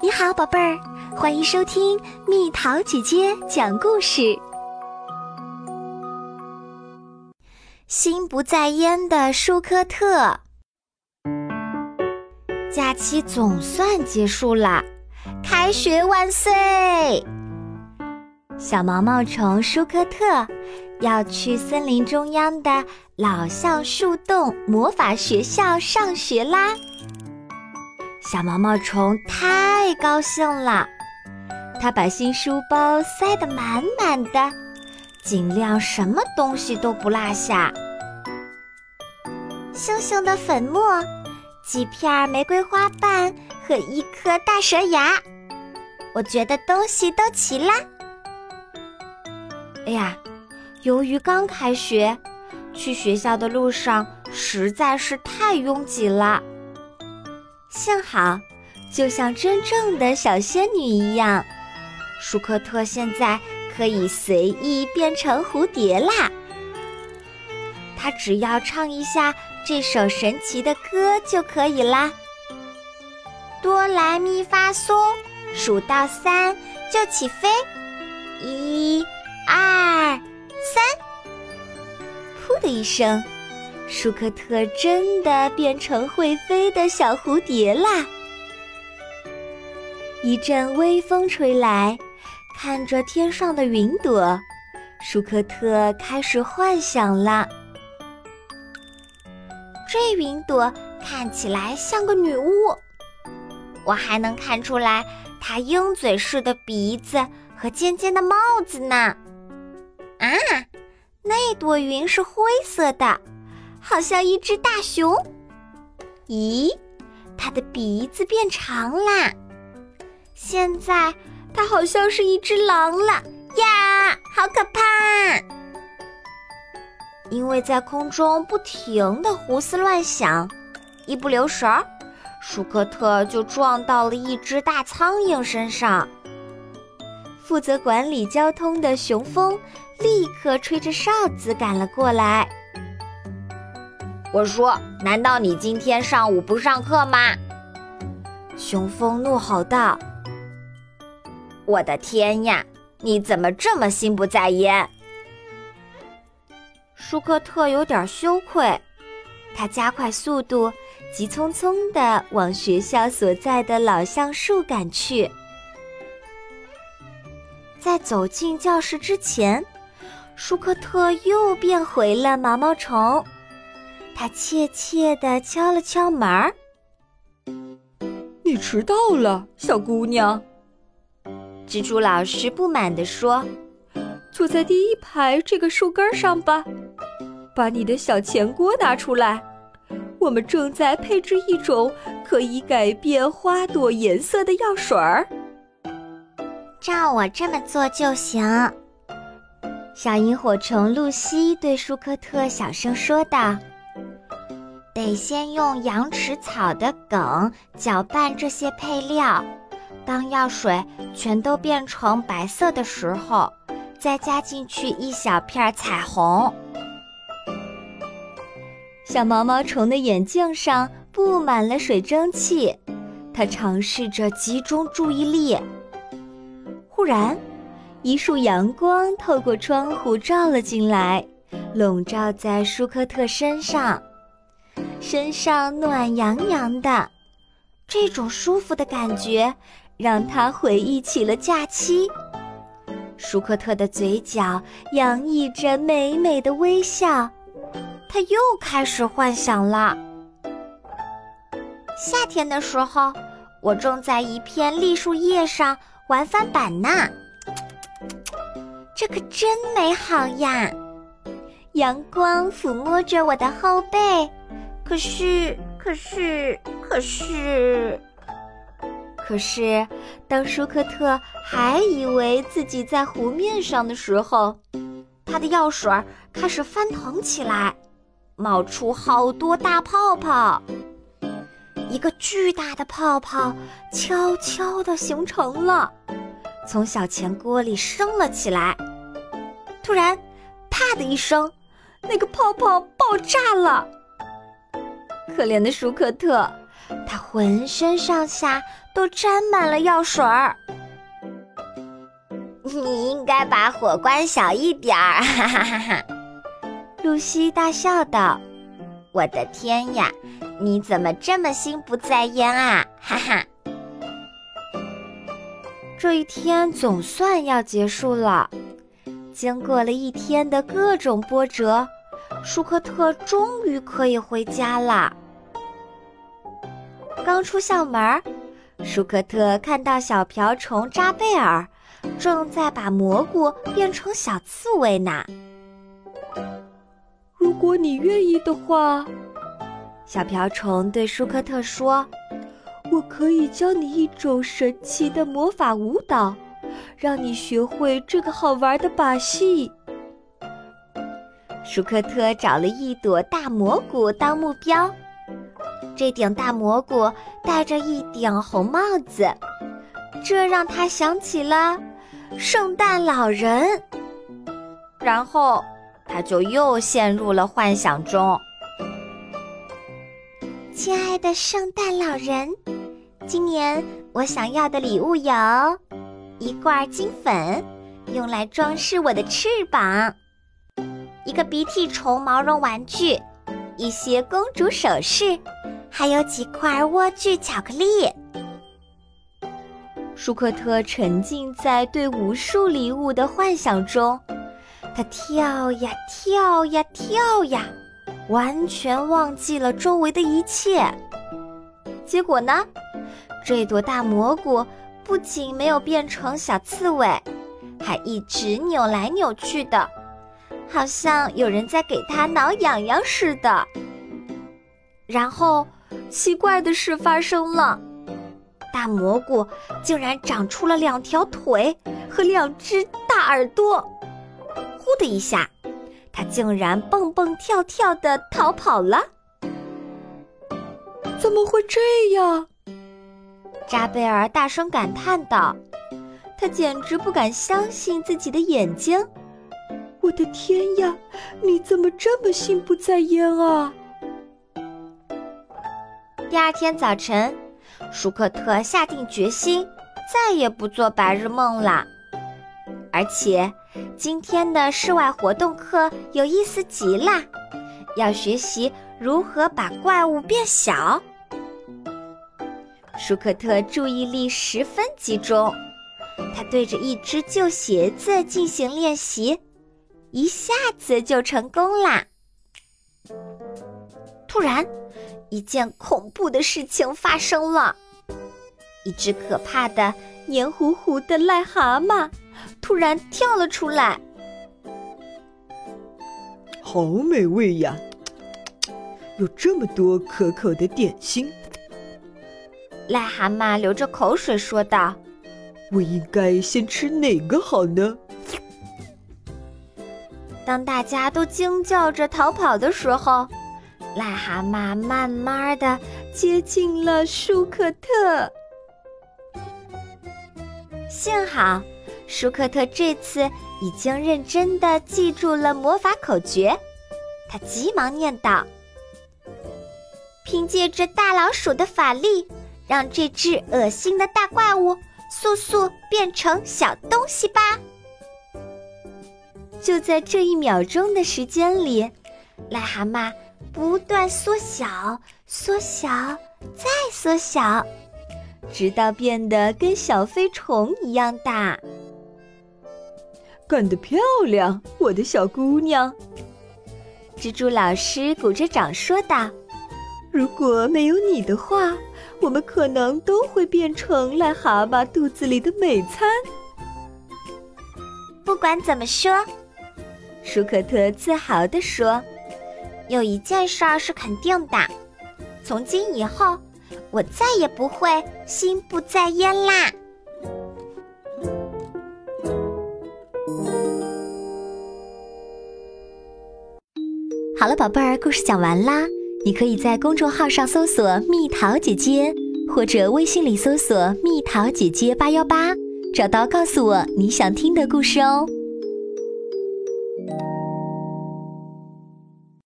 你好，宝贝儿，欢迎收听蜜桃姐姐讲故事。心不在焉的舒克特，假期总算结束了，开学万岁！小毛毛虫舒克特要去森林中央的老橡树洞魔法学校上学啦。小毛毛虫太高兴了，它把新书包塞得满满的，尽量什么东西都不落下。星星的粉末，几片玫瑰花瓣和一颗大蛇牙，我觉得东西都齐啦。哎呀，由于刚开学，去学校的路上实在是太拥挤了。幸好，就像真正的小仙女一样，舒克特现在可以随意变成蝴蝶啦。他只要唱一下这首神奇的歌就可以啦。哆来咪发嗦，数到三就起飞，一、二、三，噗的一声。舒克特真的变成会飞的小蝴蝶啦！一阵微风吹来，看着天上的云朵，舒克特开始幻想了。这云朵看起来像个女巫，我还能看出来她鹰嘴似的鼻子和尖尖的帽子呢。啊，那朵云是灰色的。好像一只大熊，咦，它的鼻子变长啦！现在它好像是一只狼了呀，好可怕！因为在空中不停的胡思乱想，一不留神儿，舒克特就撞到了一只大苍蝇身上。负责管理交通的雄蜂立刻吹着哨子赶了过来。我说：“难道你今天上午不上课吗？”雄蜂怒吼道：“我的天呀，你怎么这么心不在焉？”舒克特有点羞愧，他加快速度，急匆匆地往学校所在的老橡树赶去。在走进教室之前，舒克特又变回了毛毛虫。他怯怯地敲了敲门儿。你迟到了，小姑娘。蜘蛛老师不满地说：“坐在第一排这个树根上吧，把你的小钱锅拿出来。我们正在配置一种可以改变花朵颜色的药水儿。照我这么做就行。”小萤火虫露西对舒克特小声说道。得先用羊齿草的梗搅拌这些配料，当药水全都变成白色的时候，再加进去一小片彩虹。小毛毛虫的眼镜上布满了水蒸气，它尝试着集中注意力。忽然，一束阳光透过窗户照了进来，笼罩在舒克特身上。身上暖洋洋的，这种舒服的感觉让他回忆起了假期。舒克特的嘴角洋溢着美美的微笑，他又开始幻想了。夏天的时候，我正在一片栗树叶上玩翻板呢，这可真美好呀！阳光抚摸着我的后背。可是，可是，可是，可是，当舒克特还以为自己在湖面上的时候，他的药水开始翻腾起来，冒出好多大泡泡。一个巨大的泡泡悄悄地形成了，从小钱锅里升了起来。突然，啪的一声，那个泡泡爆炸了。可怜的舒克特，他浑身上下都沾满了药水儿。你应该把火关小一点儿，哈哈哈哈！露西大笑道：“我的天呀，你怎么这么心不在焉啊？哈哈！”这一天总算要结束了。经过了一天的各种波折，舒克特终于可以回家啦。刚出校门，舒克特看到小瓢虫扎贝尔正在把蘑菇变成小刺猬呢。如果你愿意的话，小瓢虫对舒克特说。我可以教你一种神奇的魔法舞蹈，让你学会这个好玩的把戏。舒克特找了一朵大蘑菇当目标，这顶大蘑菇戴着一顶红帽子，这让他想起了圣诞老人。然后他就又陷入了幻想中。亲爱的圣诞老人。今年我想要的礼物有一罐金粉，用来装饰我的翅膀；一个鼻涕虫毛绒玩具，一些公主首饰，还有几块莴苣巧克力。舒克特沉浸在对无数礼物的幻想中，他跳呀跳呀跳呀，完全忘记了周围的一切。结果呢？这朵大蘑菇不仅没有变成小刺猬，还一直扭来扭去的，好像有人在给它挠痒痒似的。然后，奇怪的事发生了，大蘑菇竟然长出了两条腿和两只大耳朵。呼的一下，它竟然蹦蹦跳跳的逃跑了。怎么会这样？扎贝尔大声感叹道：“他简直不敢相信自己的眼睛！我的天呀，你怎么这么心不在焉啊？”第二天早晨，舒克特下定决心再也不做白日梦了。而且，今天的室外活动课有意思极了，要学习如何把怪物变小。舒克特注意力十分集中，他对着一只旧鞋子进行练习，一下子就成功啦。突然，一件恐怖的事情发生了，一只可怕的黏糊糊的癞蛤蟆突然跳了出来。好美味呀！有这么多可口的点心。癞蛤蟆流着口水说道：“我应该先吃哪个好呢？”当大家都惊叫着逃跑的时候，癞蛤蟆慢慢的接近了舒克特。幸好，舒克特这次已经认真的记住了魔法口诀，他急忙念道：“凭借着大老鼠的法力。”让这只恶心的大怪物速速变成小东西吧！就在这一秒钟的时间里，癞蛤蟆不断缩小、缩小、再缩小，直到变得跟小飞虫一样大。干得漂亮，我的小姑娘！蜘蛛老师鼓着掌说道：“如果没有你的话。”我们可能都会变成癞蛤蟆肚子里的美餐。不管怎么说，舒克特自豪地说：“有一件事儿是肯定的，从今以后，我再也不会心不在焉啦。”好了，宝贝儿，故事讲完啦。你可以在公众号上搜索“蜜桃姐姐”，或者微信里搜索“蜜桃姐姐八幺八”，找到告诉我你想听的故事哦。